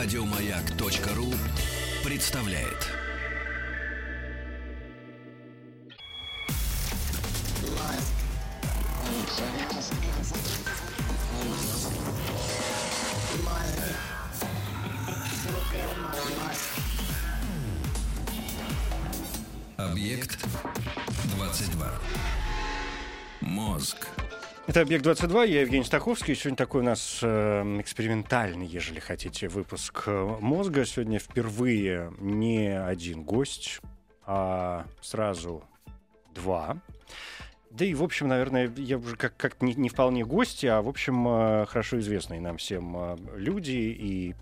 Радиомаяк.ру представляет. Объект 22. Мозг. Это «Объект-22», я Евгений Стаховский. Сегодня такой у нас э, экспериментальный, ежели хотите, выпуск э, «Мозга». Сегодня впервые не один гость, а сразу два. Да и, в общем, наверное, я уже как, как не, не вполне гости, а, в общем, э, хорошо известные нам всем э, люди и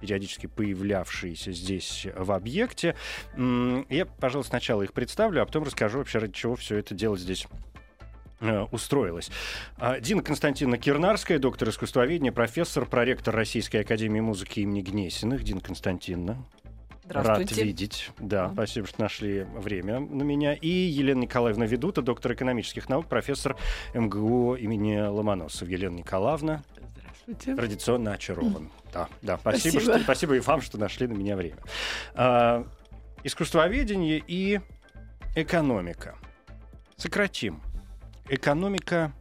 периодически появлявшиеся здесь в объекте. Я, пожалуй, сначала их представлю, а потом расскажу вообще, ради чего все это дело здесь устроилась. А, Дина Константиновна Кирнарская, доктор искусствоведения, профессор, проректор Российской академии музыки имени Гнесиных. Дина Константиновна, рад видеть. Да, Да. спасибо, что нашли время на меня. И Елена Николаевна Ведута, доктор экономических наук, профессор МГУ имени Ломоносова. Елена Николаевна Здравствуйте. традиционно очарован. Да, да, спасибо, Спасибо. Что, спасибо и вам, что нашли на меня время. А, искусствоведение и экономика. Сократим. Экономика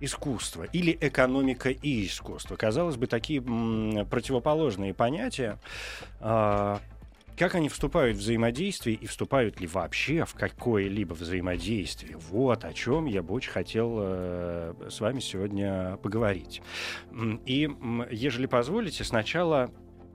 искусства или экономика и искусство. Казалось бы, такие противоположные понятия. А, как они вступают в взаимодействие и вступают ли вообще в какое-либо взаимодействие? Вот о чем я бы очень хотел э, с вами сегодня поговорить. И, ежели позволите, сначала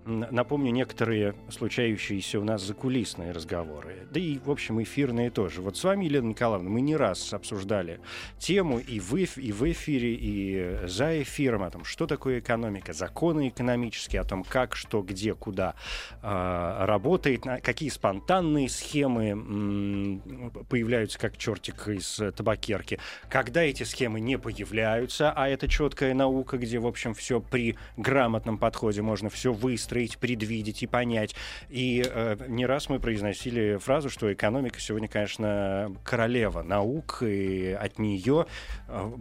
напомню некоторые случающиеся у нас закулисные разговоры. Да и, в общем, эфирные тоже. Вот с вами, Елена Николаевна, мы не раз обсуждали тему и в, и в эфире, и за эфиром о том, что такое экономика, законы экономические, о том, как, что, где, куда а, работает, какие спонтанные схемы м, появляются как чертик из э, табакерки, когда эти схемы не появляются, а это четкая наука, где, в общем, все при грамотном подходе можно все выстроить, предвидеть и понять. И э, не раз мы произносили фразу, что экономика сегодня, конечно, королева наук, и от нее э,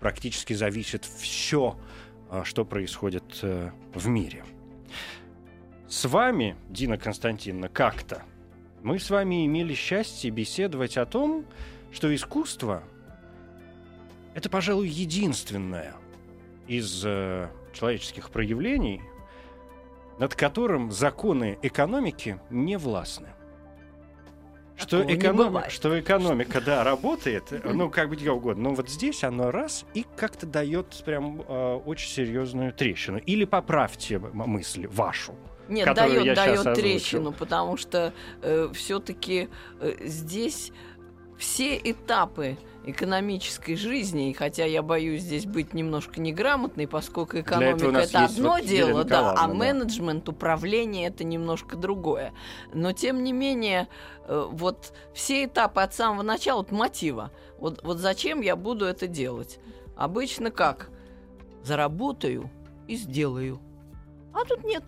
практически зависит все, что происходит э, в мире. С вами, Дина Константиновна, как-то мы с вами имели счастье беседовать о том, что искусство — это, пожалуй, единственное из э, человеческих проявлений, над которым законы экономики не властны. Что, Такого не эконом- бывает. что экономика, да, работает, ну, как бы угодно, но вот здесь оно раз и как-то дает прям э, очень серьезную трещину. Или поправьте мысль вашу. Нет, дает, дает трещину, потому что все-таки здесь все этапы экономической жизни, и хотя я боюсь здесь быть немножко неграмотной, поскольку экономика это одно вот дело, да, а да. менеджмент, управление это немножко другое. Но тем не менее, э, вот все этапы от самого начала, от мотива, вот, вот зачем я буду это делать? Обычно как? Заработаю и сделаю. А тут нет,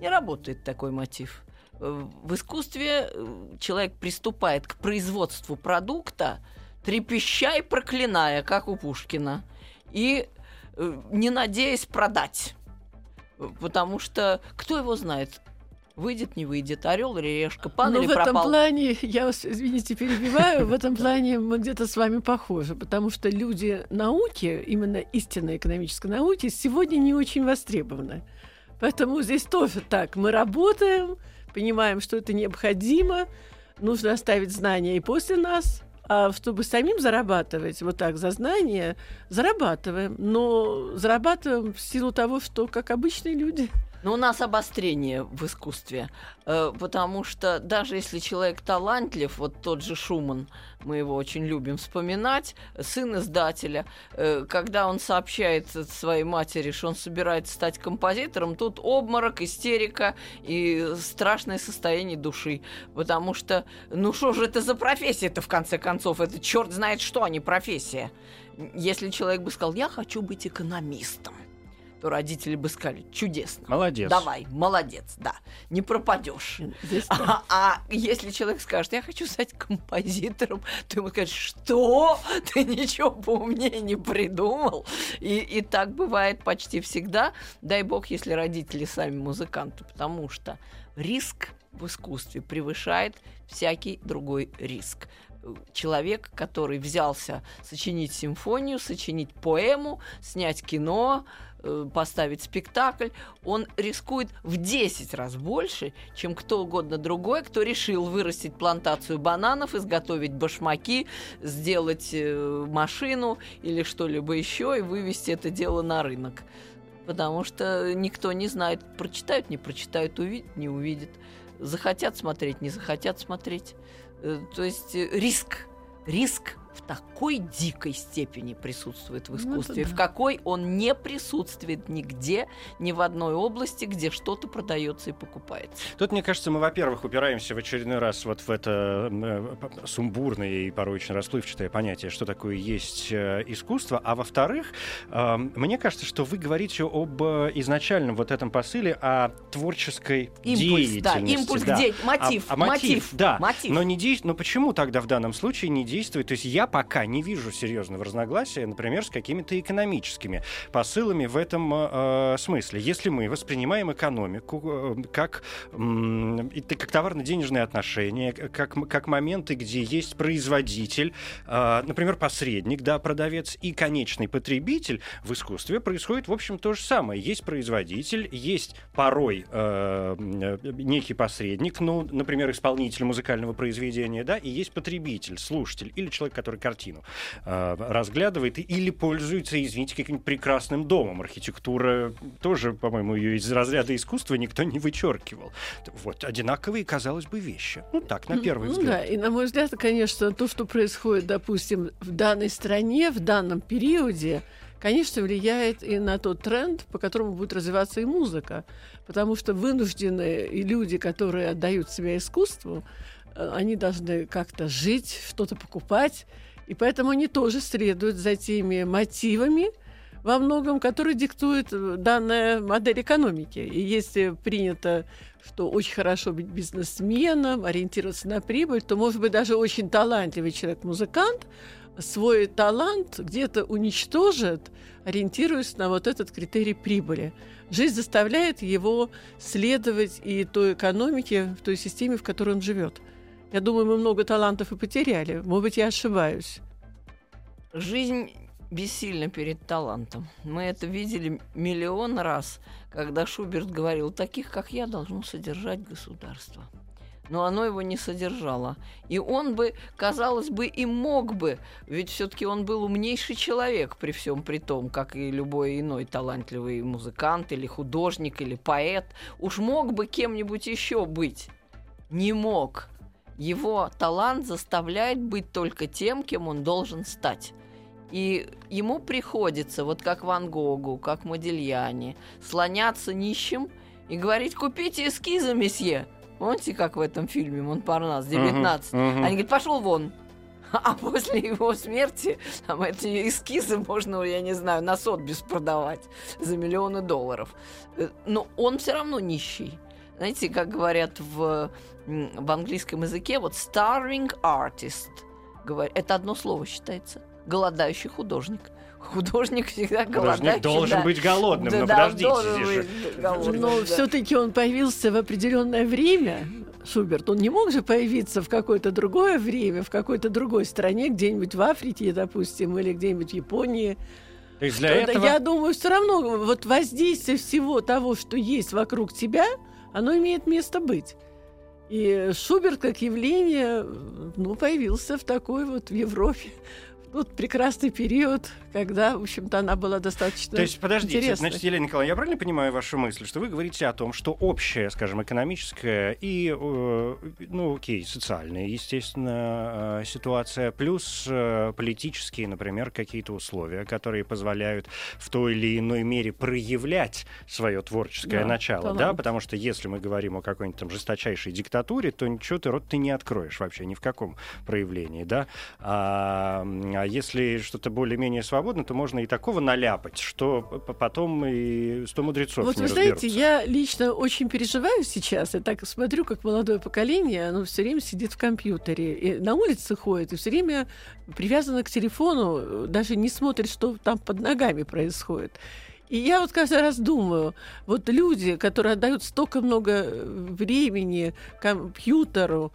не работает такой мотив. Э, В искусстве э, человек приступает к производству продукта, трепеща и проклиная, как у Пушкина, и э, не надеясь продать. Потому что кто его знает, выйдет, не выйдет, орел или решка, пан Ну, или в этом пропал. плане, я вас, извините, перебиваю, в этом плане мы где-то с вами похожи, потому что люди науки, именно истинной экономической науки, сегодня не очень востребованы. Поэтому здесь тоже так. Мы работаем, понимаем, что это необходимо, нужно оставить знания и после нас, чтобы самим зарабатывать вот так за знания, зарабатываем. Но зарабатываем в силу того, что как обычные люди. Но у нас обострение в искусстве, э, потому что даже если человек талантлив, вот тот же Шуман, мы его очень любим вспоминать, сын издателя, э, когда он сообщает своей матери, что он собирается стать композитором, тут обморок, истерика и страшное состояние души, потому что, ну что же это за профессия-то в конце концов, это черт знает что, а не профессия. Если человек бы сказал, я хочу быть экономистом, то родители бы сказали, чудесно. Молодец. Давай, молодец, да, не пропадешь. Здесь, да. А, а если человек скажет, я хочу стать композитором, то ему скажут, что? Ты ничего поумнее не придумал. И, и так бывает почти всегда. Дай бог, если родители сами музыканты, потому что риск в искусстве превышает всякий другой риск. Человек, который взялся сочинить симфонию, сочинить поэму, снять кино, поставить спектакль, он рискует в 10 раз больше, чем кто угодно другой, кто решил вырастить плантацию бананов, изготовить башмаки, сделать э, машину или что-либо еще и вывести это дело на рынок. Потому что никто не знает, прочитают, не прочитают, увидят, не увидят. Захотят смотреть, не захотят смотреть. Э, То есть э, риск, риск в такой дикой степени присутствует в Ну, искусстве, да. в какой он не присутствует нигде, ни в одной области, где что-то продается и покупается. Тут, мне кажется, мы, во-первых, упираемся в очередной раз вот в это э, сумбурное и порой очень расплывчатое понятие, что такое есть э, искусство. А во-вторых, э, мне кажется, что вы говорите об э, изначальном вот этом посыле о творческой Импульс, да, деятельности. импульс да. де- мотив, А- а мотив, мотив, да. мотив. Но, не действ... Но почему тогда в данном случае не действует? То есть я пока не вижу серьезного разногласия, например, с какими-то экономическими посылами в этом э, смысле. Если мы воспринимаем экономику э, как, т- как товарно-денежные отношения, как, как моменты, где есть производитель, э, например, посредник, да, продавец и конечный потребитель, в искусстве происходит, в общем, то же самое. Есть производитель, есть порой э, э, некий посредник, ну, например, исполнитель музыкального произведения, да, и есть потребитель, слушатель или человек, который картину э, разглядывает или пользуется, извините, каким-нибудь прекрасным домом. Архитектура тоже, по-моему, ее из разряда искусства никто не вычеркивал. Вот одинаковые, казалось бы, вещи. Ну так, на первый Ну взгляд. да, и на мой взгляд, конечно, то, что происходит, допустим, в данной стране, в данном периоде, конечно, влияет и на тот тренд, по которому будет развиваться и музыка. Потому что вынужденные и люди, которые отдают себя искусству, э, они должны как-то жить, что-то покупать. И поэтому они тоже следуют за теми мотивами, во многом, которые диктует э, данная модель экономики. И если принято, что очень хорошо быть бизнесменом, ориентироваться на прибыль, то, может быть, даже очень талантливый человек-музыкант свой талант где-то уничтожит, ориентируясь на вот этот критерий прибыли. Жизнь заставляет его следовать и той экономике, в той системе, в которой он живет. Я думаю, мы много талантов и потеряли. Может быть, я ошибаюсь. Жизнь бессильна перед талантом. Мы это видели миллион раз, когда Шуберт говорил, таких, как я, должно содержать государство. Но оно его не содержало. И он бы, казалось бы, и мог бы, ведь все-таки он был умнейший человек при всем при том, как и любой иной талантливый музыкант или художник или поэт. Уж мог бы кем-нибудь еще быть. Не мог. Его талант заставляет быть только тем, кем он должен стать. И ему приходится, вот как Ван Гогу, как Модильяне, слоняться нищим и говорить, купите эскизы, месье. Помните, как в этом фильме Монпарнас, 19? Мгм, мгм. Они говорят, пошел вон. А после его смерти там эти эскизы можно, я не знаю, на Сотбис продавать за миллионы долларов. Э, Но он все равно нищий. Знаете, как говорят в, в английском языке, вот starving artist. Это одно слово считается. Голодающий художник. Художник всегда. Художник должен да. быть голодным, Да, но да, подождите должен здесь же. быть голодным, Но да. все-таки он появился в определенное время, Шуберт. Он не мог же появиться в какое-то другое время, в какой-то другой стране, где-нибудь в Африке, допустим, или где-нибудь в Японии. То есть для этого... Я думаю, все равно вот воздействие всего того, что есть вокруг тебя, оно имеет место быть. И Шуберт как явление, ну, появился в такой вот в Европе в тот прекрасный период, когда, в общем-то, она была достаточно То есть, подождите, интересной. значит, Елена Николаевна, я правильно понимаю вашу мысль, что вы говорите о том, что общее, скажем, экономическая и, э, ну, окей, социальная, естественно, э, ситуация, плюс э, политические, например, какие-то условия, которые позволяют в той или иной мере проявлять свое творческое Да, начало, талант. да, потому что если мы говорим о какой-нибудь там жесточайшей диктатуре, то ничего ты рот ты не откроешь вообще ни в каком проявлении, да. А, а если что-то более-менее свободно, то можно и такого наляпать, что потом и сто мудрецов Вот не вы знаете, я лично очень переживаю сейчас. Я так смотрю, как молодое поколение, оно все время сидит в компьютере. И на улице ходит, и все время привязано к телефону, э, даже не смотрит, что там под ногами происходит. И я вот каждый раз думаю, вот люди, которые отдают столько много э, времени компьютеру,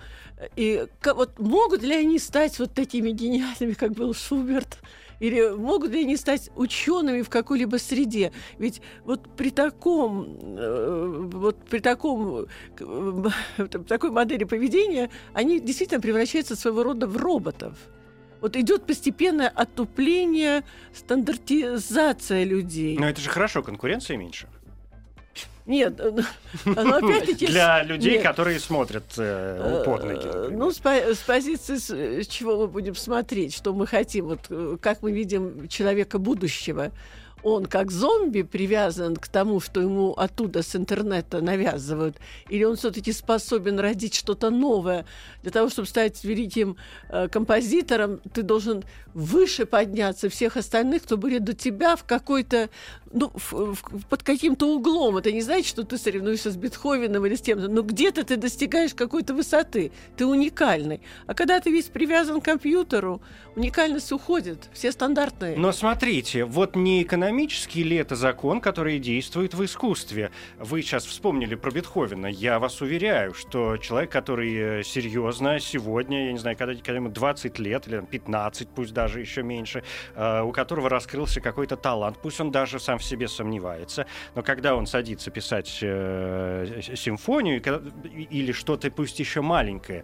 и вот могут ли они стать вот такими гениальными, как был Шуберт, или могут ли они стать учеными в какой-либо среде? Ведь вот при таком, э, вот при таком, э, такой модели поведения они действительно превращаются своего рода в роботов. Вот идет постепенное отупление, стандартизация людей. Но это же хорошо, конкуренции меньше. Нет, э, но опять-таки... Для людей, нет. которые смотрят э, упорно. Э, Ну, с, по- с позиции, с, э, чего мы будем смотреть, что мы хотим, вот э, как мы видим человека будущего. Он как зомби привязан к тому, что ему оттуда с интернета навязывают, или он все-таки способен родить что-то новое. Для того, чтобы стать великим э, композитором, ты должен выше подняться всех остальных, кто были до тебя в какой-то, ну, в- в- под каким-то углом. Это не значит, что ты соревнуешься с Бетховеном или с тем-то, но где-то ты достигаешь какой-то высоты, ты уникальный. А когда ты весь привязан к компьютеру, уникальность уходит, все стандартные. Но смотрите, вот не экономический ли это закон, который действует в искусстве? Вы сейчас вспомнили про Бетховена. Я вас уверяю, что человек, который э, серьезно сегодня, я не знаю, когда, когда ему 20 лет или там, 15, пусть даже еще меньше, э, у которого раскрылся какой-то талант, пусть он даже сам в себе сомневается, но когда он садится писать э, симфонию или что-то, пусть еще маленькое,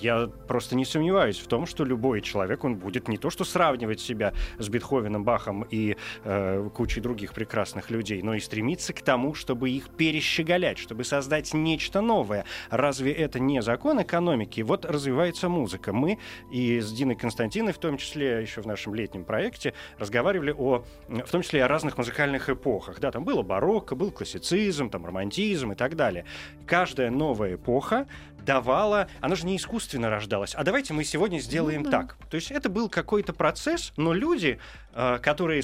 я просто не сомневаюсь в том, что любой человек, он будет не то что сравнивать себя с Бетховеном, Бахом и э, кучей других прекрасных людей, но и стремиться к тому, чтобы их перещеголять, чтобы создать нечто новое. Разве это не закон экономики? Вот развивается музыка. Мы и с Диной Константиной, в том числе еще в нашем летнем проекте, разговаривали о, в том числе о разных музыкальных эпохах. Да, там было барокко, был классицизм, там романтизм и так далее. Каждая новая эпоха давала, она же не искусственно рождалась, а давайте мы сегодня сделаем Ну да. так. То есть это был какой-то процесс, но люди, э, которые,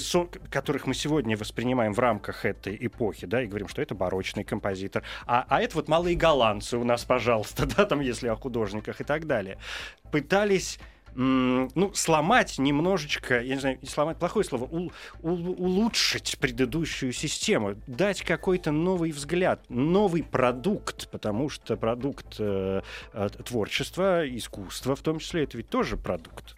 которых мы сегодня воспринимаем в рамках этой эпохи, да, и говорим, что это барочный композитор, а, а это вот малые голландцы у нас, пожалуйста, да, там, если о художниках и так далее, пытались ну, сломать немножечко, я не знаю, сломать плохое слово, ул- ул- улучшить предыдущую систему, дать какой-то новый взгляд, новый продукт, потому что продукт э, э, творчества, искусства в том числе, это ведь тоже продукт.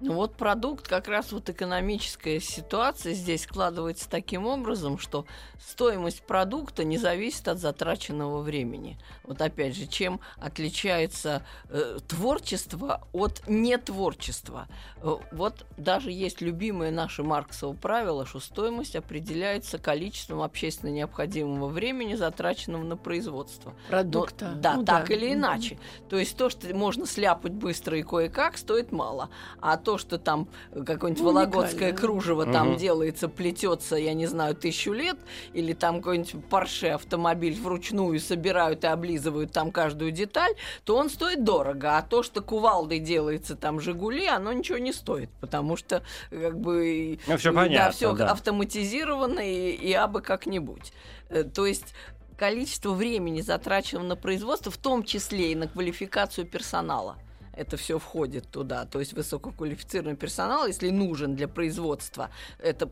Вот продукт, как раз вот экономическая ситуация здесь складывается таким образом, что стоимость продукта не зависит от затраченного времени. Вот опять же, чем отличается э, творчество от нетворчества. Э, вот даже есть любимое наше Марксово правило, что стоимость определяется количеством общественно необходимого времени, затраченного на производство. Но- Продукта. да, Ну так или Мгм. иначе. То есть то, что можно сляпать быстро и кое-как, стоит мало. А то, что там э, какое-нибудь Ну, вологодское кружево там Мгм. делается, плетется, я не знаю, тысячу лет, или там какой-нибудь парше автомобиль вручную собирают и облизывают там каждую деталь, то он стоит дорого. А то, что кувалдой делается там Жигули, оно ничего не стоит, потому что как бы... Ну, всё э, понятно, Да, все да. автоматизировано и, и абы как-нибудь. Э, То есть количество времени, затраченного на производство, в том числе и на квалификацию персонала. Это все входит туда. То есть высококвалифицированный персонал, если нужен для производства, это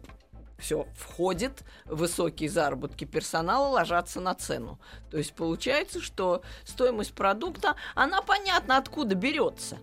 все входит, высокие заработки персонала ложатся на цену. То есть получается, что стоимость продукта, она понятно откуда берется.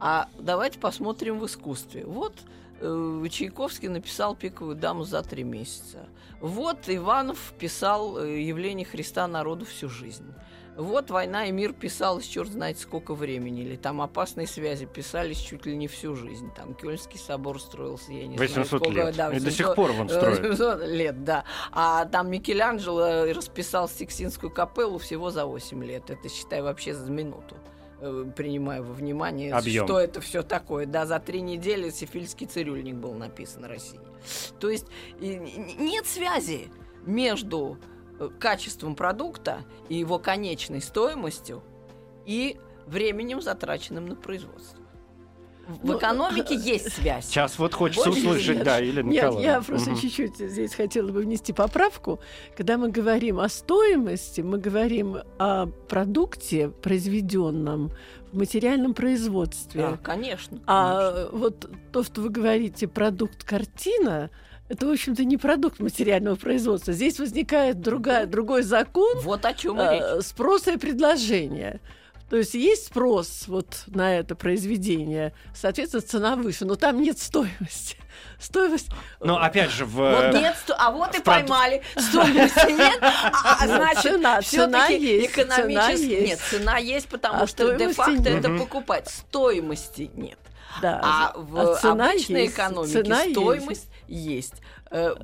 А давайте посмотрим в искусстве. Вот э, Чайковский написал «Пиковую даму» за три месяца. Вот Иванов писал э, «Явление Христа народу всю жизнь». Вот «Война и мир» писалось черт знает сколько времени. Или там «Опасные связи» писались чуть ли не всю жизнь. Там Кёльнский собор строился, я не знаю 800 сколько. лет. да, И до сих 800 пор вон строят. 800 лет, да. А там Микеланджело расписал Сикстинскую капеллу всего за 8 лет. Это, считай, вообще за минуту э, принимая во внимание, Объем. что это все такое. Да, за три недели Сифильский цирюльник был написан России. То есть нет связи между качеством продукта и его конечной стоимостью и временем, затраченным на производство. В Ну, экономике есть связь. Сейчас вот хочется Больше услышать, нет. да, Елена Нет, Николаевна. я просто Мгм. чуть-чуть здесь хотела бы внести поправку. Когда мы говорим о стоимости, мы говорим о продукте, произведенном в материальном производстве. Да, конечно. конечно. А вот то, что вы говорите, продукт картина, это, в общем-то, не продукт материального производства. Здесь возникает другая, другой закон Вот о чем э, речь. спроса и предложения. То есть есть спрос вот на это произведение, соответственно, цена выше, но там нет стоимости. Стоимость... Но опять же, в... Вот нет, сто- а вот и в прод- поймали. Стоимости нет, а, а Ну, значит, цена- цена все-таки есть, цена экономически... есть. Нет, цена есть, потому А что де-факто это покупать. Стоимости нет. Да. А в а цена обычной есть, экономике цена стоимость есть.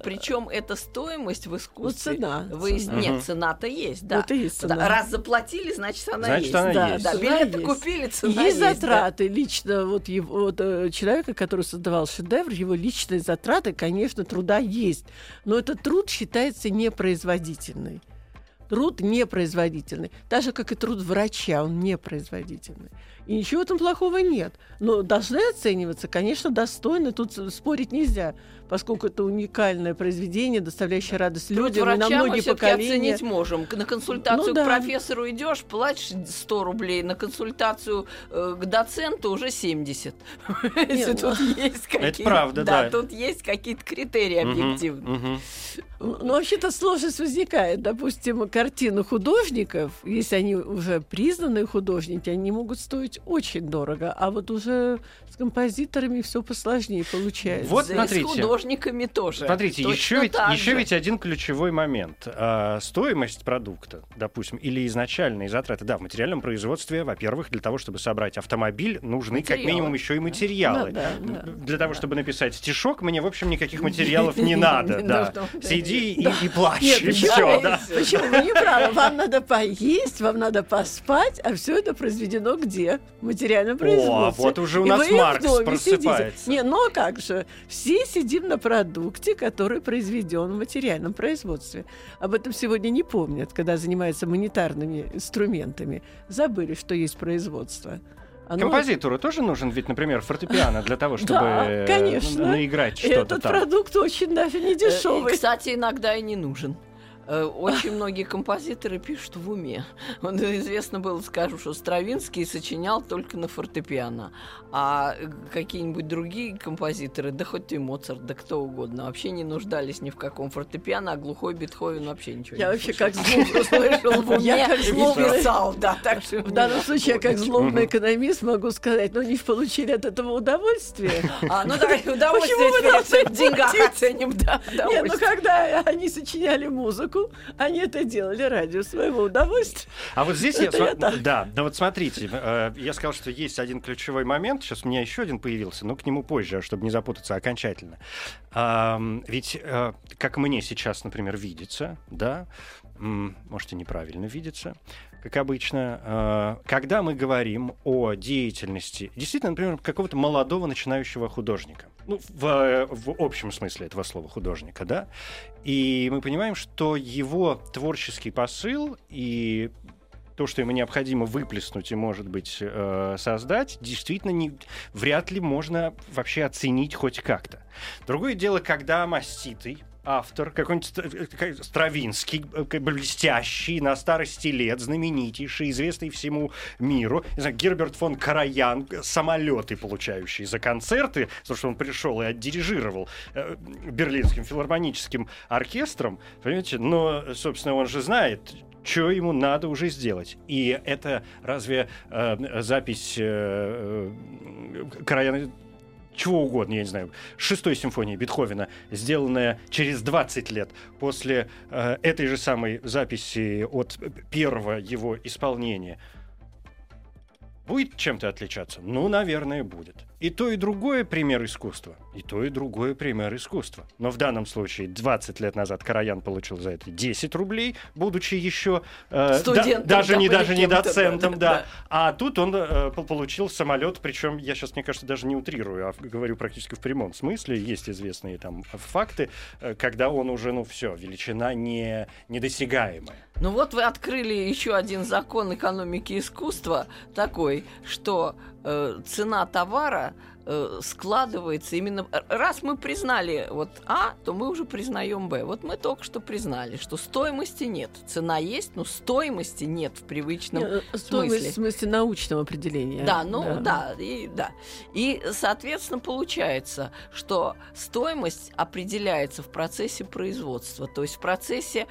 Причем эта стоимость в Ну, искусстве... цена. Вы... цена. Нет, Мгм. цена-то есть, да. И есть Да, цена. Раз заплатили, значит она Значит, есть. она да, есть. да, Цена билеты есть. купили, цена есть да. затраты лично вот его вот, э, человека, который создавал шедевр, его личные затраты, конечно, труда есть, но этот труд считается непроизводительный. Труд непроизводительный. Так же, как и труд врача, он непроизводительный. И ничего в этом плохого нет. Но должны оцениваться, конечно, достойно. Тут спорить нельзя, поскольку это уникальное произведение, доставляющее радость Труд людям и на врача мы многие все-таки поколения. оценить можем. К- На консультацию Ну к да. профессору идешь, платишь 100 рублей, на консультацию э, к доценту уже 70. Если ну, тут есть какие-то... правда, да. тут есть какие-то критерии объективные. Ну, ну, вообще-то сложность возникает. Допустим, картины художников, если они уже признанные художники, они могут стоить очень дорого. А вот уже с композиторами все посложнее получается. Вот смотрите. Художниками тоже. Смотрите, Точно еще ведь, еще же. ведь один ключевой момент. А, стоимость продукта, допустим, или изначальные затраты. Да, в материальном производстве, во-первых, для того, чтобы собрать автомобиль, нужны как Материалы. минимум еще и материалы. Ну да, да, для того, чтобы написать стишок, мне, в общем, никаких материалов не надо. Ну, Да. Сиди и, и плачь, Нет, и почему? все, да. Почему? Вы не правы. Вам надо поесть, вам надо поспать, а все это произведено где? В материальном производстве. вот уже у нас Маркс просыпается. Не, ну а как же? Все сидим на продукте, который произведен в материальном производстве. Об этом сегодня не помнят, когда занимаются монетарными инструментами. Забыли, что есть производство. Оно- Композитору тоже нужен ведь, например, фортепиано для того, чтобы Да, э, конечно. наиграть что-то Этот там. продукт очень даже не Э, дешевый. Кстати, иногда и не нужен. Э, Очень многие композиторы пишут в уме. Известно было, скажу, что Стравинский сочинял только на фортепиано, а какие-нибудь другие композиторы, да хоть и Моцарт, да кто угодно, вообще не нуждались ни в каком фортепиано, а глухой Бетховен вообще ничего Я не вообще слышал. как зло- слышал в Я уме как и писал, да, так что В данном случае, я как злобный экономист могу сказать, но они ж получили от этого удовольствие. А, ну давай удовольствие Почему вы теперь должны в деньгах платить? оценим, да, Нет, ну когда они сочиняли музыку, они это делали ради своего удовольствия. А вот здесь я... Я так. Да, да вот смотрите, э, я сказал, что есть один ключевой момент, сейчас у меня еще один появился, но к нему позже, чтобы не запутаться окончательно. Ведь, э, как мне сейчас, например, видится, да, можете неправильно видеться, как обычно, э, когда мы говорим о деятельности, действительно, например, какого-то молодого начинающего художника, ну, в, э, в общем смысле этого слова художника, да, и мы понимаем, что его творческий посыл и то, что ему необходимо выплеснуть и, может быть, э, создать, действительно не, вряд ли можно вообще оценить хоть как-то. Другое дело, когда маститый автор, какой-нибудь э, какой- Стравинский, э, блестящий, на старости лет, знаменитейший, известный всему миру, не знаю, Герберт фон Караян, э, самолеты, получающие за концерты, потому что он пришел и отдирижировал э, Берлинским филармоническим оркестром, понимаете, но, собственно, он же знает, что ему надо уже сделать. И это разве э, запись э, э, Караяна чего угодно, я не знаю, шестой симфонии Бетховена, сделанная через 20 лет после э, этой же самой записи от первого его исполнения, будет чем-то отличаться? Ну, наверное, будет. И то, и другое пример искусства. И то, и другое пример искусства. Но в данном случае 20 лет назад Караян получил за это 10 рублей, будучи еще э, да- даже, не, даже не доцентом, да, да. да. А тут он э, пол- получил самолет, причем я сейчас, мне кажется, даже не утрирую, а говорю практически в прямом смысле. Есть известные там факты, э, когда он уже, ну все, величина не, недосягаемая. Ну вот вы открыли еще один закон экономики искусства такой, что э, цена товара э, складывается именно... Раз мы признали вот А, то мы уже признаем Б. Вот мы только что признали, что стоимости нет. Цена есть, но стоимости нет в привычном Нет, э, Стоимость смысле. в смысле научного определения. Да, ну да. и, да. И, соответственно, получается, что стоимость определяется в процессе производства, то есть в процессе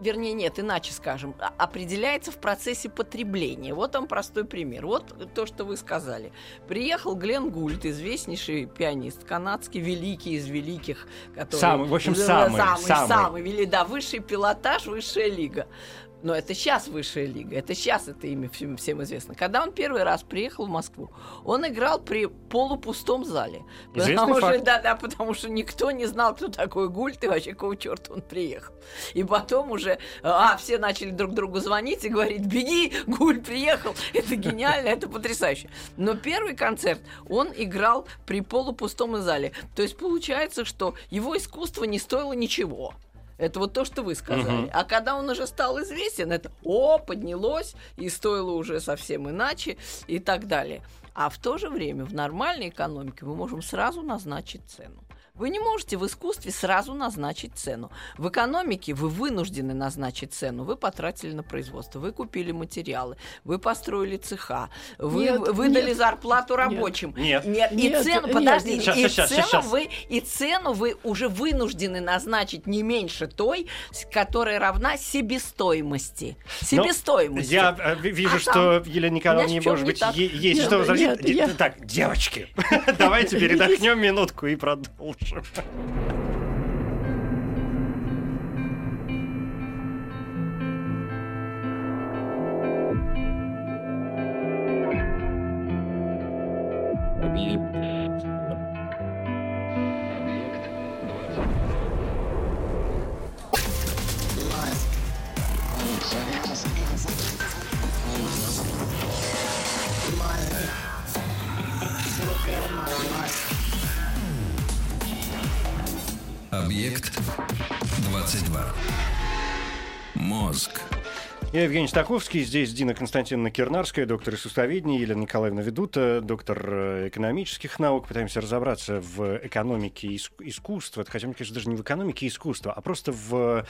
вернее, нет, иначе скажем, а- определяется в процессе потребления. Вот вам простой пример. Вот то, что вы сказали. Приехал Глен Гульд, известнейший пианист канадский, великий из великих, который... Самый, в общем, самый, самый, самый. самый вели- да, высший пилотаж, высшая лига. Но это сейчас высшая лига, это сейчас это имя всем, всем известно. Когда он первый раз приехал в Москву, он играл при полупустом зале. Известный Потому что, да, да, потому что никто не знал, кто такой Гульт и вообще какого черта он приехал. И потом уже, а, все начали друг другу звонить и говорить, беги, Гуль приехал, это гениально, это потрясающе. Но первый концерт он играл при полупустом зале. То есть получается, что его искусство не стоило ничего. Это вот то, что вы сказали. Мгм. А когда он уже стал известен, это о, поднялось и стоило уже совсем иначе и так далее. А в то же время в нормальной экономике мы можем сразу назначить цену. Вы не можете в искусстве сразу назначить цену. В экономике вы вынуждены назначить цену. Вы потратили на производство, вы купили материалы, вы построили цеха, вы Нет, выдали нет. зарплату рабочим. Нет. Нет, и Нет, цену, нет, подождите, и, сейчас, цену сейчас. Вы, и цену вы уже вынуждены назначить не меньше той, которая равна себестоимости. Себестоимости. Ну, Я э, ви- вижу, А что там? Елена Николаевна, может не быть, так? е- есть Нет, что возразить. нет, я- Так, девочки, давайте передохнем минутку и продолжим хорошим. Look at my life. Объект 22. Мозг. Я Евгений Стаховский, здесь Дина Константиновна Кирнарская, доктор искусствоведения, Елена Николаевна Ведута, доктор э, экономических наук. Пытаемся разобраться в экономике искусства, хотя, мне кажется, даже не в экономике искусства, а просто в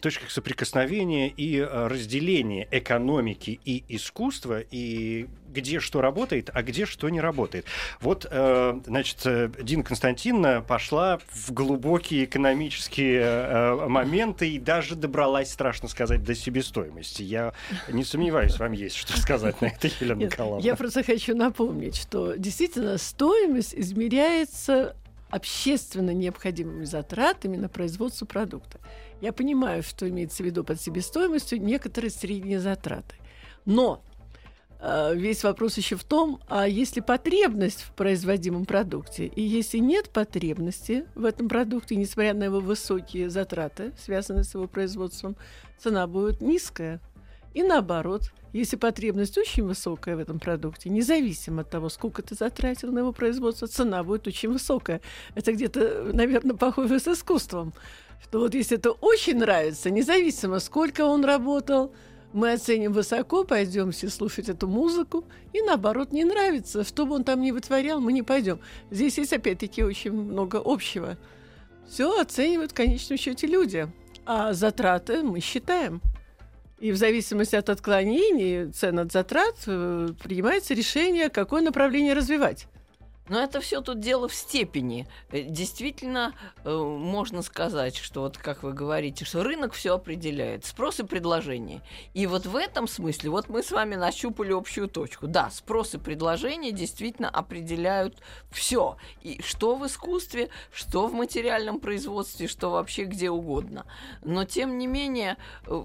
точках соприкосновения и э, разделения экономики и искусства, и где что работает, а где что не работает. Вот, э, значит, э, Дина Константиновна пошла в глубокие экономические э, моменты и даже добралась, страшно сказать, до себестоимости. Я не сомневаюсь, вам есть что сказать на это, Елена Нет, Николаевна. я просто хочу напомнить, что действительно стоимость измеряется общественно необходимыми затратами на производство продукта. Я понимаю, что имеется в виду под себестоимостью некоторые средние затраты. Но весь вопрос еще в том, а есть ли потребность в производимом продукте? И если нет потребности в этом продукте, несмотря на его высокие затраты, связанные с его производством, цена будет низкая. И наоборот, если потребность очень высокая в этом продукте, независимо от того, сколько ты затратил на его производство, цена будет очень высокая. Это где-то, наверное, похоже с искусством. Что вот если это очень нравится, независимо, сколько он работал, мы оценим высоко, пойдем все слушать эту музыку, и наоборот, не нравится, что бы он там ни вытворял, мы не пойдем. Здесь есть опять-таки очень много общего. Все оценивают в конечном счете люди, а затраты мы считаем. И в зависимости от отклонений цен от затрат э, принимается решение, какое направление развивать. Но это все тут дело в степени. Э, Действительно, э, можно сказать, что вот как вы говорите, что рынок все определяет, спрос и предложение. И вот в этом смысле, вот мы с вами нащупали общую точку. Да, спрос и предложение действительно определяют все. И что в искусстве, что в материальном производстве, что вообще где угодно. Но тем не менее,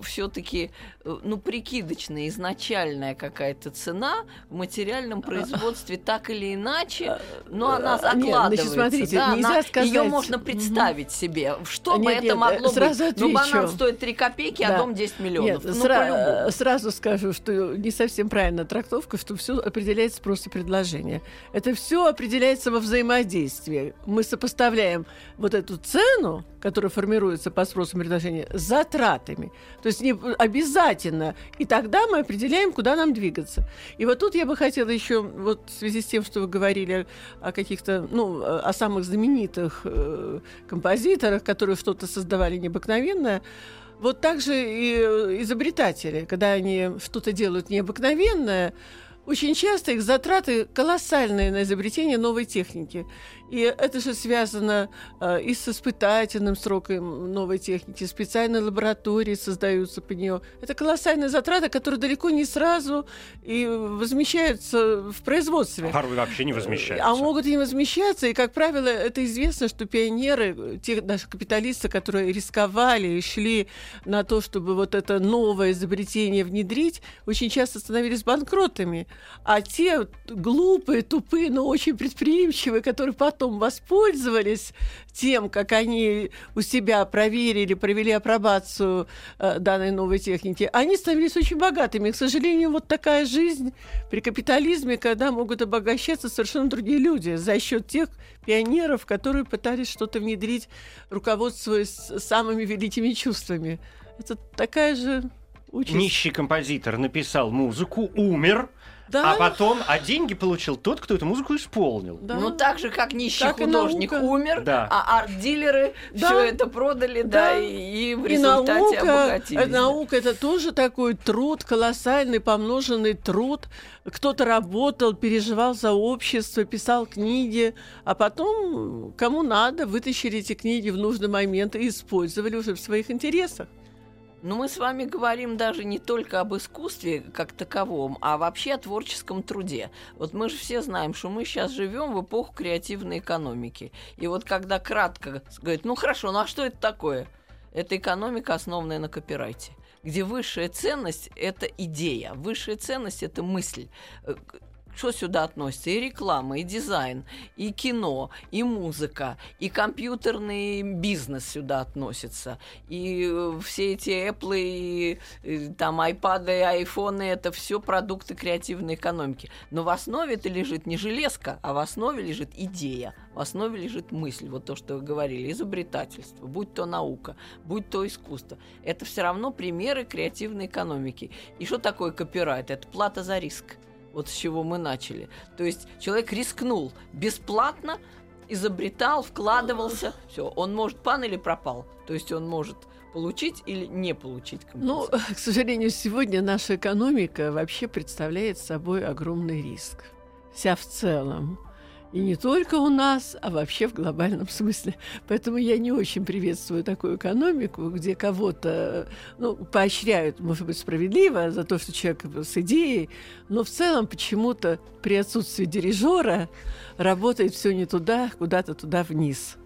все-таки, ну, прикидочная, изначальная какая-то цена в материальном производстве так или иначе Но она А, нет, закладывается. значит, смотрите, да, нельзя она- сказать- Ее можно представить себе. Что бы Нет, это нет, могло сразу быть? Ну, банан отвечу. стоит 3 копейки, а Да. дом 10 миллионов. Нет, ну, сра- сразу скажу, что не совсем правильная трактовка, что все определяется спрос и предложение. Это все определяется во взаимодействии. Мы сопоставляем вот эту цену, которая формируется по спросу и предложению, затратами. То есть не обязательно. И тогда мы определяем, куда нам двигаться. И вот тут я бы хотела еще, вот в связи с тем, что вы говорили о каких-то, ну, о самых знаменитых э, композиторах, которые что-то создавали необыкновенное, вот так же и э, изобретатели, когда они что-то делают необыкновенное, очень часто их затраты колоссальные на изобретение новой техники. И это же связано э, и с испытательным сроком новой техники, специальные лаборатории создаются под нее. Это колоссальные затраты, которые далеко не сразу и возмещаются в производстве. Порой вообще не возмещаются. А могут и не возмещаться. И, как правило, это известно, что пионеры, те наши капиталисты, которые рисковали и шли на то, чтобы вот это новое изобретение внедрить, очень часто становились банкротами. А те глупые, тупые, но очень предприимчивые, которые потом воспользовались тем, как они у себя проверили, провели апробацию э, данной новой техники, они становились очень богатыми. И, к сожалению, вот такая жизнь при капитализме, когда могут обогащаться совершенно другие люди за счет тех пионеров, которые пытались что-то внедрить, руководствуясь самыми великими чувствами. Это такая же участь. Нищий композитор написал музыку, умер, Да, а потом, а деньги получил тот, кто эту музыку исполнил. да. Ну, так же, как нищий Как и художник умер, Да. а арт-дилеры Да. все это продали, да, Да. и, и в И результате наука, обогатились. да. наука это тоже такой труд, колоссальный, помноженный труд. Кто-то работал, переживал за общество, писал книги, а потом, кому надо, вытащили эти книги в нужный момент и использовали уже в своих интересах. Но мы с вами говорим даже не только об искусстве как таковом, а вообще о творческом труде. Вот мы же все знаем, что мы сейчас живем в эпоху креативной экономики. И вот когда кратко говорит, ну хорошо, ну а что это такое? Это экономика, основанная на копирайте где высшая ценность – это идея, высшая ценность – это мысль. Что сюда относится? И реклама, и дизайн, и кино, и музыка, и компьютерный бизнес сюда относится, и э, все эти Apple, и, э, там iPad, и iPhone, это все продукты креативной экономики. Но в основе это лежит не железка, а в основе лежит идея, в основе лежит мысль, вот то, что вы говорили, изобретательство, будь то наука, будь то искусство. Это все равно примеры креативной экономики. И что такое копирайт? Это плата за риск. Вот с чего мы начали. То есть человек рискнул бесплатно, изобретал, вкладывался. Все, он может пан или пропал. То есть он может получить или не получить Ну, компенсацию. к сожалению, сегодня наша экономика вообще представляет собой огромный риск. Вся в целом. И не только у нас, а вообще в глобальном смысле. Поэтому я не очень приветствую такую экономику, где кого-то ну, поощряют, может быть, справедливо за то, что человек с идеей, но в целом почему-то при отсутствии дирижера работает все не туда, куда-то туда вниз.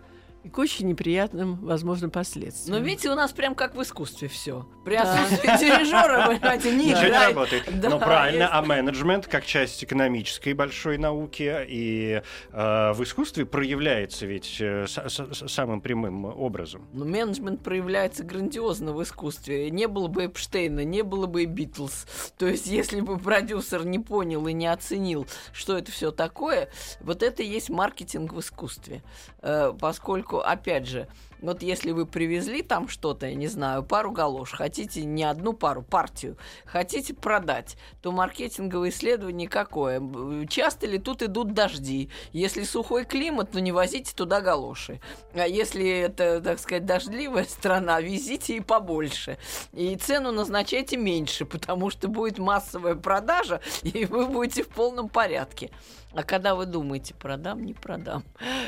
И к очень неприятным, возможно, последствиям. Но видите, у нас прям как в искусстве все. При Да. отсутствии дирижера, понимаете, не Ничего не работает. Да, ну, правильно, есть. а менеджмент, как часть экономической большой науки, и э, в искусстве проявляется ведь э, с- с- самым прямым образом. Но менеджмент проявляется грандиозно в искусстве. Не было бы Эпштейна, не было бы и Битлз. То есть, если бы продюсер не понял и не оценил, что это все такое, вот это и есть маркетинг в искусстве. Э, Поскольку, опять же, вот если вы привезли там что-то, я не знаю, пару галош, хотите не одну пару, партию, хотите продать, то маркетинговое исследование какое? Часто ли тут идут дожди? Если сухой климат, то не возите туда галоши. А если это, так сказать, дождливая страна, везите и побольше. И цену назначайте меньше, потому что будет массовая продажа, и вы будете в полном порядке. А когда вы думаете, продам, не продам.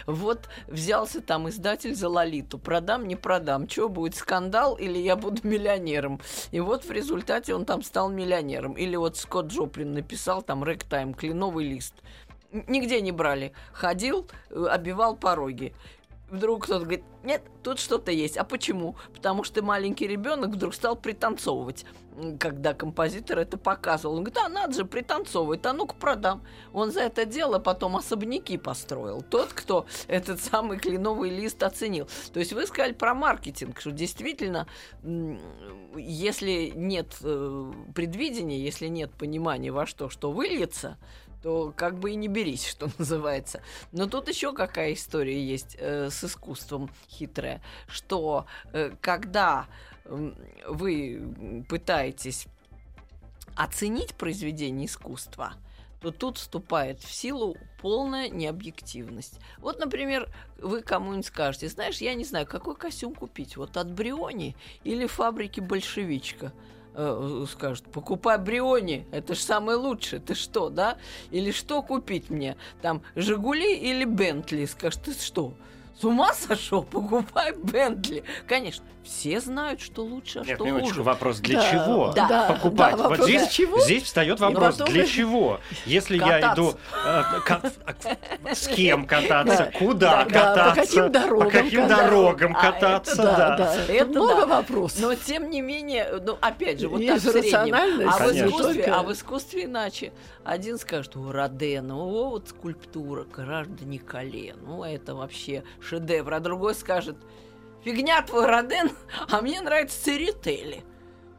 Вот взялся там издатель за Лолиту. Продам, не продам. Что будет, скандал или я буду миллионером? И вот в результате он там стал миллионером. Или вот Скотт Джоплин написал там «Рэктайм», «Кленовый лист». Нигде не брали. Ходил, э, обивал пороги. Вдруг кто-то говорит, нет, тут что-то есть. А почему? Потому что маленький ребенок вдруг стал пританцовывать, когда композитор это показывал. Он говорит, а надо же пританцовывать, а ну-ка продам. Он за это дело потом особняки построил. Тот, кто этот самый кленовый лист оценил. То есть вы сказали про маркетинг, что действительно, если нет э, предвидения, если нет понимания во что, что выльется, то как бы и не берись, что называется. Но тут еще какая история есть э, с искусством хитрая, что э, когда э, вы пытаетесь оценить произведение искусства, то тут вступает в силу полная необъективность. Вот, например, вы кому-нибудь скажете, знаешь, я не знаю, какой костюм купить, вот от Бриони или фабрики Большевичка – э, скажут, покупай Бриони, это же самое лучшее, ты что, да? Или что купить мне? Там, Жигули или Бентли? Скажешь, ты что? С ума сошел? Покупай Бентли. Конечно, все знают, что лучше, а Нет, что минуточку, хуже. вопрос для Да, чего да, покупать? да, вот вопрос здесь, для чего? здесь встает вопрос, потом- для чего? Если я Кататься. иду э, ка- с кем кататься, Да. куда Да, по кататься, каким дорогам по каким кататься. дорогам А, это кататься, Да, да. да. Это много да. вопросов. Но тем не менее, ну опять же, вот Есть так в среднем. рациональность, А в, искусстве, а в искусстве иначе. Один скажет, о, Роден, о, вот скульптура граждане Кале, ну это вообще шедевр. А другой скажет, фигня твой Роден, а мне нравится Церетели.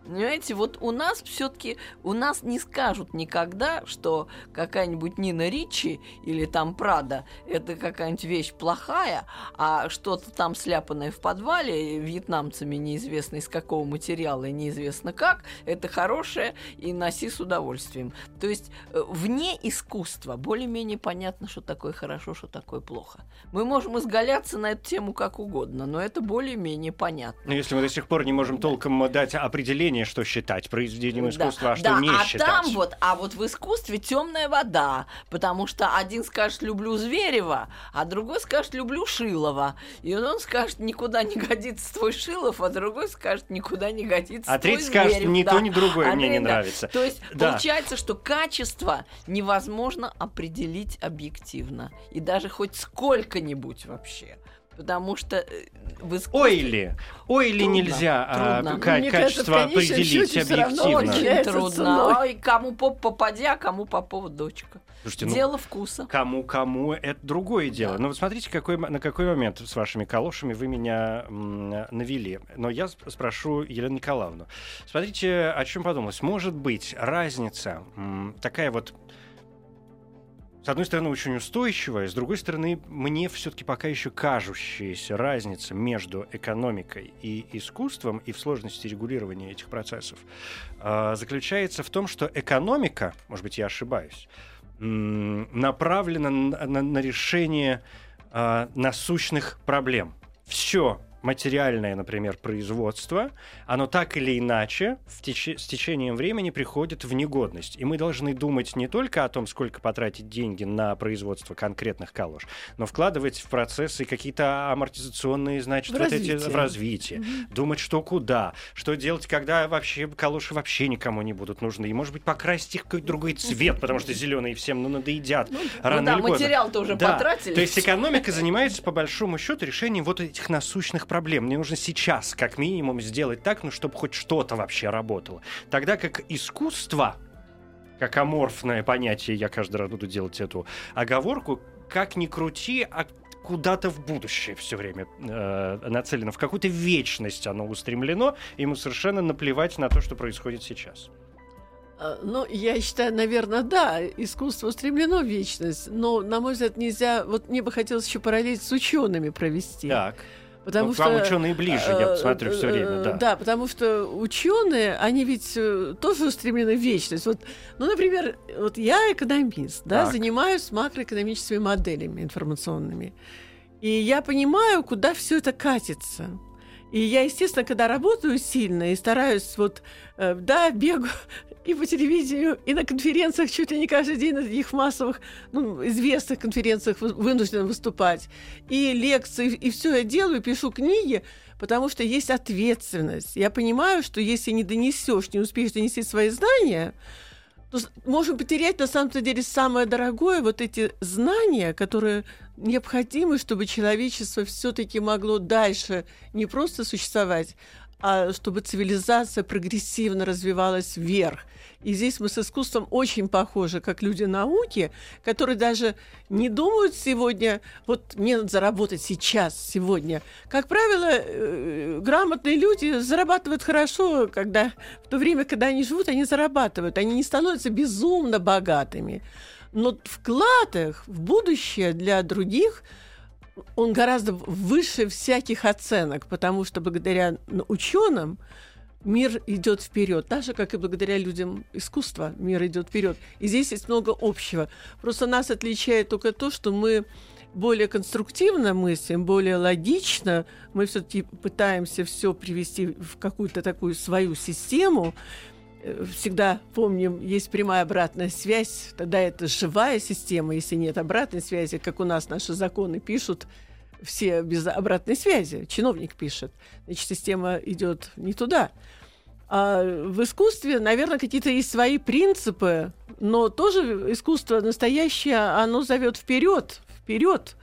Понимаете, вот у нас все-таки, у нас не скажут никогда, что какая-нибудь Нина Ричи или там Прада это какая-нибудь вещь плохая, а что-то там сляпанное в подвале вьетнамцами неизвестно из какого материала и неизвестно как, это хорошее и носи с удовольствием. То есть э, вне искусства более-менее понятно, что такое хорошо, что такое плохо. Мы можем изгаляться на эту тему как угодно, но это более-менее понятно. Но если мы до сих пор не можем толком дать определение, что считать произведением искусства, а что да, не а считать. там вот, а вот в искусстве темная вода, потому что один скажет люблю Зверева, а другой скажет люблю Шилова, и он скажет никуда не годится твой Шилов, а другой скажет никуда не годится А твой третий скажет, Зверев, ни да. то, ни другое А мне не да. нравится. То есть Да. получается, что качество невозможно определить объективно, и даже хоть сколько-нибудь вообще. Потому что э, в искусстве... Ой ли, ой ли Трудно, нельзя а, трудно. Мне кажется, в качество конечном определить объективно. очень- трудно. ценой. Ой, кому поп попадя, кому попова дочка. Слушайте, ну, Дело вкуса. Кому-кому это другое дело. Да. Но вот смотрите, какой, на какой момент с вашими калошами вы меня м, навели. Но я сп- спрошу Елену Николаевну. Смотрите, о чем подумалось. Может быть, разница м, такая вот с одной стороны, очень устойчивая, с другой стороны, мне все-таки пока еще кажущаяся разница между экономикой и искусством и в сложности регулирования этих процессов а, заключается в том, что экономика, может быть, я ошибаюсь, направлена на, решение а, насущных проблем. Все материальное, например, производство, оно так или иначе в теч- с течением времени приходит в негодность. И мы должны думать не только о том, сколько потратить деньги на производство конкретных калош, но вкладывать в процессы какие-то амортизационные, значит, В вот эти развитие. в развитие. Думать, что куда, что делать, когда вообще калоши вообще никому не будут нужны. И, может быть, покрасить их какой-то другой цвет, потому что зеленые всем ну, надоедят. рано ну да, материал-то уже Да. потратили. То есть экономика занимается, по большому счету, решением вот этих насущных проблем. Мне нужно сейчас, как минимум, сделать так, ну, чтобы хоть что-то вообще работало. Тогда как искусство, как аморфное понятие, я каждый раз буду делать эту оговорку, как ни крути, а куда-то в будущее все время э, нацелено, в какую-то вечность оно устремлено, ему совершенно наплевать на то, что происходит сейчас. А, Ну, я считаю, наверное, да, искусство устремлено в вечность, но, на мой взгляд, нельзя... Вот мне бы хотелось еще параллель с учеными провести. Так. Потому Ну, что... вам ученые ближе, я э, смотрю, все э, время, да. Да, потому что ученые, они ведь э, тоже устремлены в вечность. Вот, ну, например, вот я экономист, да, Так. занимаюсь макроэкономическими моделями информационными. И я понимаю, куда все это катится. И я, естественно, когда работаю сильно и стараюсь вот, э, да, бегу и по телевидению, и на конференциях чуть ли не каждый день, на таких массовых, ну, известных конференциях вы- вынуждена выступать, и лекции, и все я делаю, пишу книги, потому что есть ответственность. Я понимаю, что если не донесешь, не успеешь донести свои знания, то можем потерять на самом деле самое дорогое, вот эти знания, которые необходимы, чтобы человечество все-таки могло дальше не просто существовать, а чтобы цивилизация прогрессивно развивалась вверх. И здесь мы с искусством очень похожи, как люди науки, которые даже не думают сегодня, вот мне надо заработать сейчас, сегодня. Как правило, э, грамотные люди зарабатывают хорошо, когда в то время, когда они живут, они зарабатывают, они не становятся безумно богатыми. Но вклад их в будущее для других – он гораздо выше всяких оценок, потому что благодаря ученым мир идет вперед, так же, как и благодаря людям искусства мир идет вперед. И здесь есть много общего. Просто нас отличает только то, что мы более конструктивно мыслим, более логично, мы все-таки пытаемся все привести в какую-то такую свою систему. Э, всегда помним, есть прямая обратная связь, тогда это живая система, если нет обратной связи, как у нас наши законы пишут, все без обратной связи. Чиновник пишет. Значит, система идет не туда. А в искусстве, наверное, какие-то есть свои принципы, но тоже искусство настоящее, оно зовет вперед, вперед.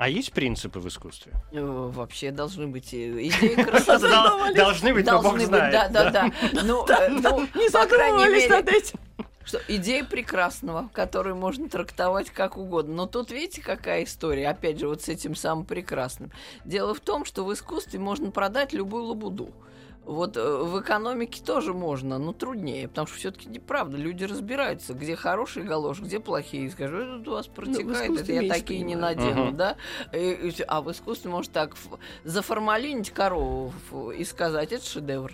А есть принципы в искусстве? Э, вообще должны быть э, идеи красоты. Должны быть, но Бог знает. Да, да, да. Ну, э, ну не задумывались над этим что идея прекрасного, которую можно трактовать как угодно. Но тут видите, какая история, опять же, вот с этим самым прекрасным. Дело в том, что в искусстве можно продать любую лабуду. Вот э, в экономике тоже можно, но труднее, потому что все-таки неправда. Люди разбираются, где хорошие галоши, где плохие. Скажу, это у вас ну, протекает, ну, это я такие не надену, uh-huh. да? И, а в искусстве может так заформалинить корову и сказать, это шедевр.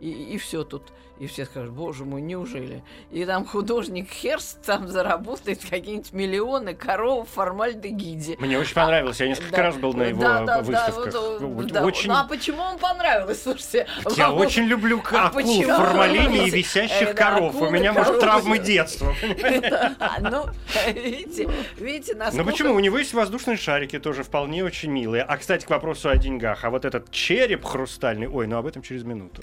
И, и все тут. И все скажут, боже мой, неужели? И там художник Херст там заработает какие-нибудь миллионы коров в формальдегиде. Мне очень понравилось, я несколько да, раз был на его да, да, выставках. Да, вот, да, очень... Ну а почему он понравилось? Слушайте, я вам... очень люблю а акул в формалине и висящих коров. У меня, может, травмы детства. Ну, видите, видите, насколько... Ну почему? У него есть воздушные шарики тоже вполне очень милые. А, кстати, к вопросу о деньгах. А вот этот череп хрустальный... Ой, ну об этом через минуту.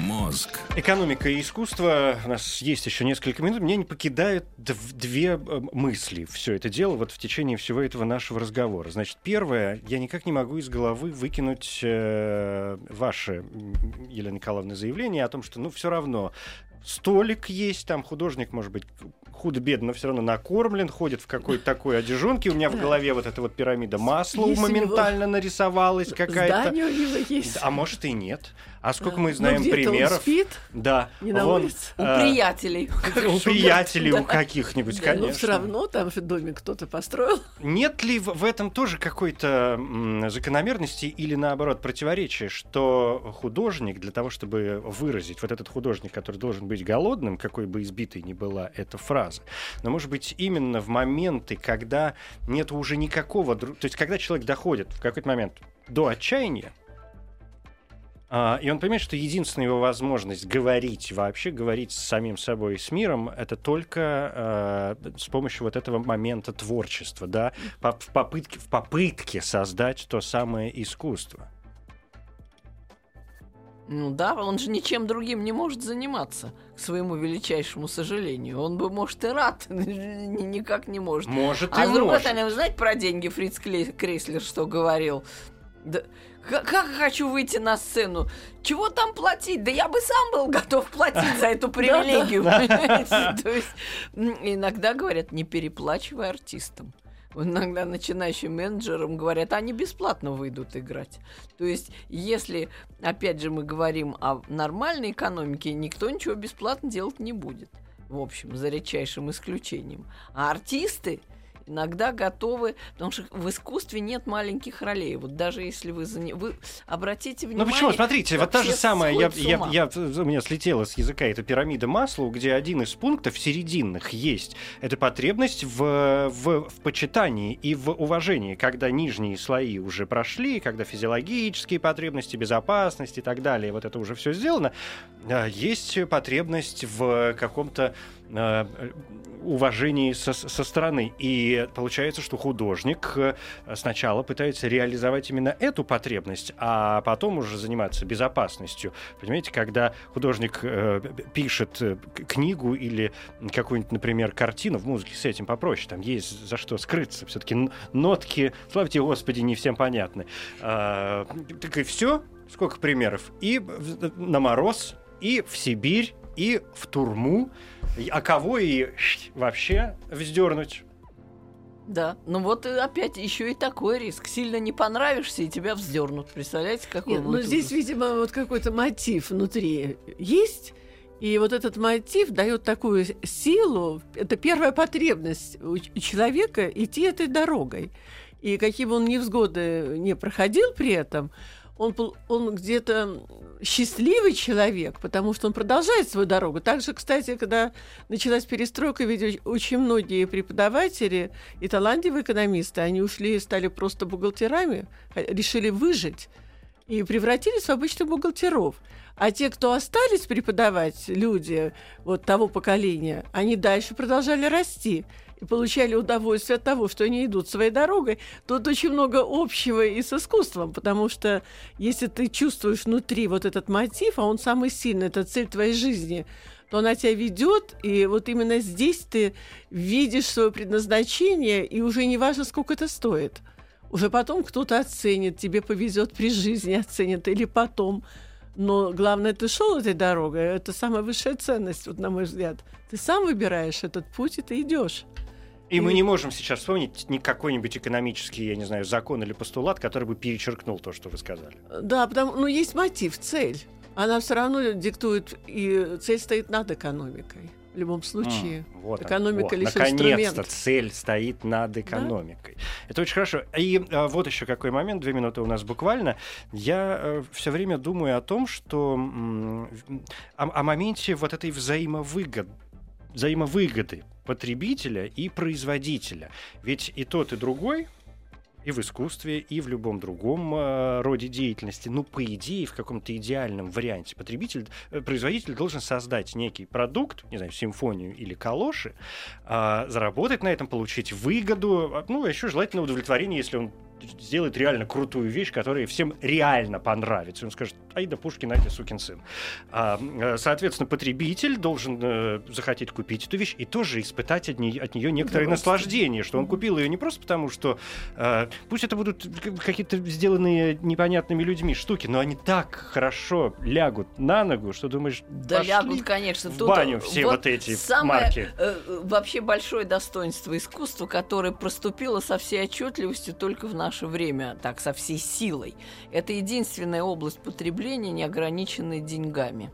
Мозг. Экономика и искусство. У нас есть еще несколько минут. Мне не покидают две э, мысли все это дело вот в течение всего этого нашего разговора. Значит, первое, я никак не могу из головы выкинуть э, ваше, Елена Николаевна, заявление о том, что, ну, все равно столик есть, там художник, может быть, худо-бедно, но все равно накормлен, ходит в какой-то такой одежонке. У меня в голове вот эта вот пирамида масла моментально нарисовалась какая-то. Здание у него есть. А может и нет. А сколько мы знаем ну, примеров? Он спит? Да. Не на Вон, улице. У э, приятелей. У приятелей, у каких-нибудь, да, конечно. Но все равно там же домик кто-то построил. Нет ли в, в этом тоже какой-то закономерности или наоборот противоречия, что художник для того, чтобы выразить вот этот художник, который должен быть голодным, какой бы избитой ни была эта фраза, но может быть именно в моменты, когда нет уже никакого, то есть когда человек доходит в какой-то момент до отчаяния, а, и он понимает, что единственная его возможность говорить вообще, говорить с самим собой и с миром, это только э, с помощью вот этого момента творчества, да, в попытке, в попытке создать то самое искусство. Ну да, он же ничем другим не может заниматься, к своему величайшему сожалению. Он бы, может, и рад, никак не может. Может а и с другой может. стороны, вы знаете про деньги Фриц Крейслер что говорил? Да, как хочу выйти на сцену? Чего там платить? Да я бы сам был готов платить за эту привилегию. То есть иногда говорят, не переплачивай артистам. Иногда начинающим менеджерам говорят, они бесплатно выйдут играть. То есть, если, опять же, мы говорим о нормальной экономике, никто ничего бесплатно делать не будет. В общем, за редчайшим исключением. А артисты, иногда готовы, потому что в искусстве нет маленьких ролей. Вот даже если вы, за... вы обратите внимание... Ну почему? Смотрите, вот та же самая, я, я, я, у меня слетела с языка эта пирамида Маслоу, где один из пунктов серединных есть. Это потребность в, в, в почитании и в уважении, когда нижние слои уже прошли, когда физиологические потребности, безопасность и так далее, вот это уже все сделано, а, есть потребность в каком-то э, уважении со, со стороны. И получается, что художник э, сначала пытается реализовать именно эту потребность, а потом уже заниматься безопасностью. Понимаете, когда художник э, пишет э, книгу или какую-нибудь, например, картину, в музыке с этим попроще, там есть за что скрыться. Все-таки нотки, славьте Господи, не всем понятны. А, так и все. Сколько примеров? И на мороз, и в Сибирь, и в турму. А кого и вообще вздернуть? Да, ну вот опять еще и такой риск. Сильно не понравишься, и тебя вздернут. Представляете, какой Нет, ну здесь, видимо, вот какой-то мотив внутри есть. И вот этот мотив дает такую силу. Это первая потребность у человека идти этой дорогой. И какие бы он невзгоды не проходил при этом, он, он где-то счастливый человек, потому что он продолжает свою дорогу. Также, кстати, когда началась перестройка, ведь оч- очень многие преподаватели и талантливые экономисты, они ушли и стали просто бухгалтерами, х- решили выжить и превратились в обычных бухгалтеров. А те, кто остались преподавать, люди вот того поколения, они дальше продолжали расти и получали удовольствие от того, что они идут своей дорогой. Тут очень много общего и с искусством, потому что если ты чувствуешь внутри вот этот мотив, а он самый сильный, это цель твоей жизни, то она тебя ведет, и вот именно здесь ты видишь свое предназначение, и уже не важно, сколько это стоит. Уже потом кто-то оценит, тебе повезет при жизни, оценит, или потом. Но главное, ты шел этой дорогой, это самая высшая ценность, вот, на мой взгляд. Ты сам выбираешь этот путь, и ты идешь. И мы не можем сейчас вспомнить ни какой-нибудь экономический, я не знаю, закон или постулат, который бы перечеркнул то, что вы сказали. Да, потому, ну, есть мотив, цель. Она все равно диктует, и цель стоит над экономикой. В любом случае. М, вот он, Экономика вот, лишь Наконец-то инструмент. цель стоит над экономикой. Это очень хорошо. И а, вот еще какой момент, две минуты у нас буквально. Я все время думаю о том, что м, о, о моменте вот этой взаимовыгод, взаимовыгоды потребителя и производителя. Ведь и тот, и другой и в искусстве, и в любом другом э, роде деятельности. Ну, по идее, в каком-то идеальном варианте потребитель, э, производитель должен создать некий продукт, не знаю, симфонию или калоши, а, заработать на этом, получить выгоду, а, ну, а еще желательно удовлетворение, если он сделает реально крутую вещь, которая всем реально понравится. Он скажет, ай да Пушкин, ай да сукин сын. А, э, соответственно, потребитель должен э, захотеть купить эту вещь и тоже испытать от, нее от нее некоторое Удовольствие. наслаждение, что он купил ее не просто потому, что э, пусть это будут какие-то сделанные непонятными людьми штуки, но они так хорошо лягут на ногу, что думаешь, Да лягут, конечно. в баню все вот, эти самое, марки. э, вообще большое достоинство искусства, которое проступило со всей отчетливостью только в наше время, так, со всей силой. Это единственная область потребления, не ограниченная деньгами.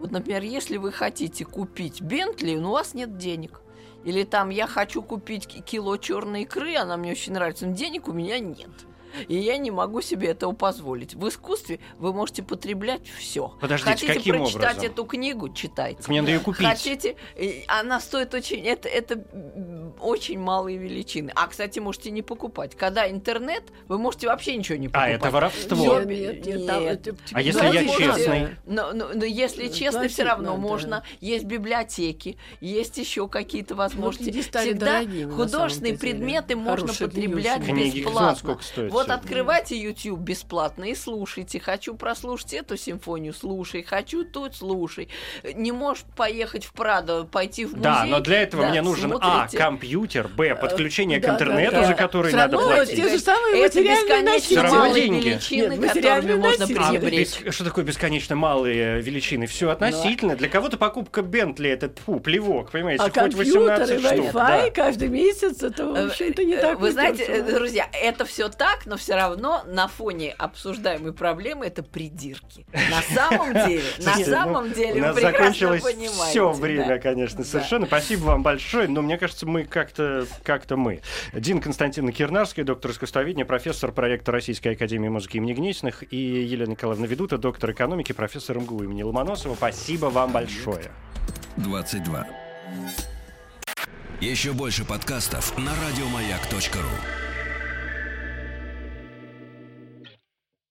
Вот, например, если вы хотите купить Бентли, но у вас нет денег. Или там я хочу купить ки- кило черной икры, она мне очень нравится, но денег у меня нет. И я не могу себе этого позволить. В искусстве вы можете потреблять все. Подождите, Хотите каким прочитать образом? эту книгу, читайте. Так мне надо ее купить. Хотите, она стоит очень, это, это очень малые величины. А, кстати, можете не покупать. Когда интернет, вы можете вообще ничего не А, покупать. это воровство. Нет, нет, нет. это- А если Да, я можно. честный? Но, но- но если честно, платить все равно надо. можно. Есть библиотеки, есть еще какие-то возможности. Всегда дорогими, на художественные предметы можно Хорошие потреблять. Книги кто бесплатно. сколько стоят Вот открывайте YouTube бесплатно и слушайте. Хочу прослушать эту симфонию, слушай. Хочу тут, слушай. Не можешь поехать в Прадо, пойти в музей. Да, но для этого да, мне нужен А. смотрите. Компьютер, Б. Подключение к да, интернету, да. за который надо платить. те же самые Это бесконечно малые деньги. величины, Нет, которыми материальные можно. А, пренебречь. без- что такое бесконечно малые величины? Все относительно. Для кого-то покупка Бентли это фу, плевок, понимаете, А хоть компьютеры, 18 штук. Wi-Fi да. каждый месяц, это, в общем-то, не Э, так Вы знаете, э, друзья, это все так, но все равно на фоне обсуждаемой проблемы это придирки. На самом деле, на ну, самом деле, У вы нас прекрасно закончилось понимаете. все время, конечно, совершенно. Спасибо вам большое. Но мне кажется, мы как-то как-то мы. Дина Константиновна Кирнарская, доктор искусствоведения, профессор проекта Российской Академии музыки имени Гнесиных, и Елена Николаевна Ведута, доктор экономики, профессор МГУ имени Ломоносова. Спасибо вам большое. 22. Еще больше подкастов на радиомаяк.ру.